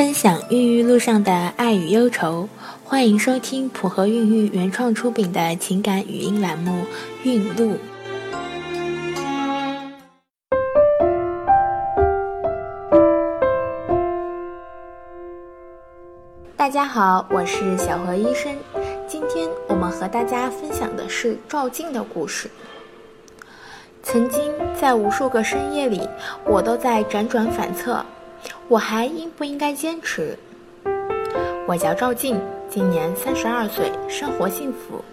分享孕育路上的爱与忧愁，欢迎收听普和孕育原创出品的情感语音栏目《孕路》。大家好，我是小何医生。今天我们和大家分享的是赵静的故事。曾经在无数个深夜里，我都在辗转反侧。我还应不应该坚持？我叫赵静，今年三十二岁，生活幸福。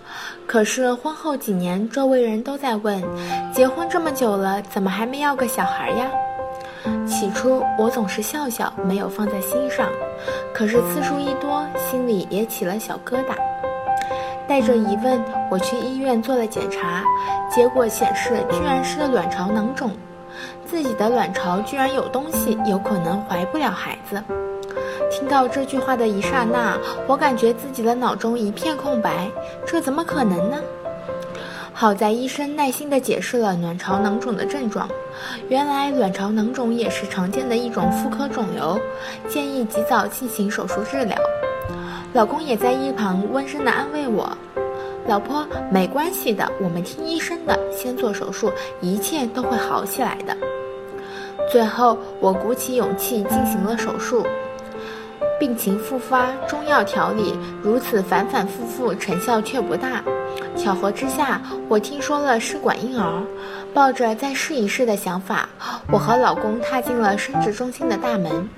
可是婚后几年，周围人都在问：结婚这么久了，怎么还没要个小孩呀？起初我总是笑笑，没有放在心上。可是次数一多，心里也起了小疙瘩。带着疑问，我去医院做了检查，结果显示居然是卵巢囊肿。自己的卵巢居然有东西，有可能怀不了孩子。听到这句话的一刹那，我感觉自己的脑中一片空白，这怎么可能呢？好在医生耐心地解释了卵巢囊肿的症状。原来卵巢囊肿也是常见的一种妇科肿瘤，建议及早进行手术治疗。老公也在一旁温声地安慰我。老婆，没关系的，我们听医生的，先做手术，一切都会好起来的。最后，我鼓起勇气进行了手术。病情复发，中药调理，如此反反复复，成效却不大。巧合之下，我听说了试管婴儿，抱着再试一试的想法，我和老公踏进了生殖中心的大门。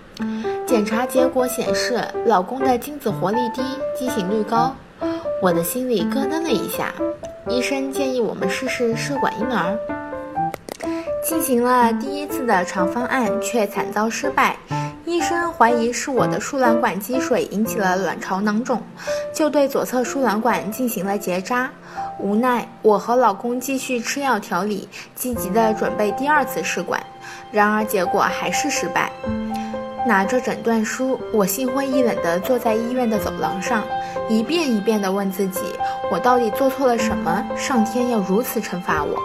检查结果显示，老公的精子活力低，畸形率高。我的心里咯噔了一下，医生建议我们试试试管婴儿。进行了第一次的肠方案，却惨遭失败。医生怀疑是我的输卵管积水引起了卵巢囊肿，就对左侧输卵管进行了结扎。无奈，我和老公继续吃药调理，积极的准备第二次试管，然而结果还是失败。拿着诊断书，我心灰意冷地坐在医院的走廊上，一遍一遍地问自己：我到底做错了什么？上天要如此惩罚我？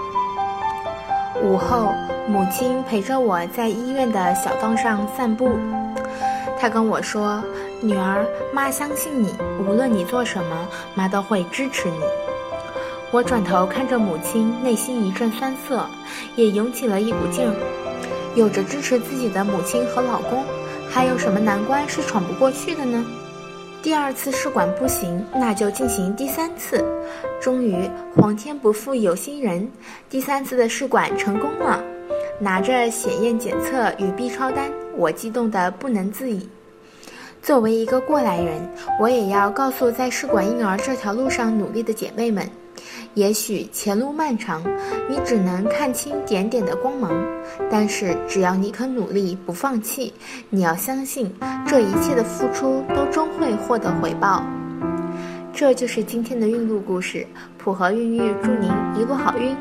午后，母亲陪着我在医院的小道上散步，她跟我说：“女儿，妈相信你，无论你做什么，妈都会支持你。”我转头看着母亲，内心一阵酸涩，也涌起了一股劲儿。有着支持自己的母亲和老公。还有什么难关是闯不过去的呢？第二次试管不行，那就进行第三次。终于，皇天不负有心人，第三次的试管成功了。拿着检验检测与 B 超单，我激动得不能自已。作为一个过来人，我也要告诉在试管婴儿这条路上努力的姐妹们。也许前路漫长，你只能看清点点的光芒，但是只要你肯努力，不放弃，你要相信，这一切的付出都终会获得回报。这就是今天的孕路故事，普和孕育祝您一路好运。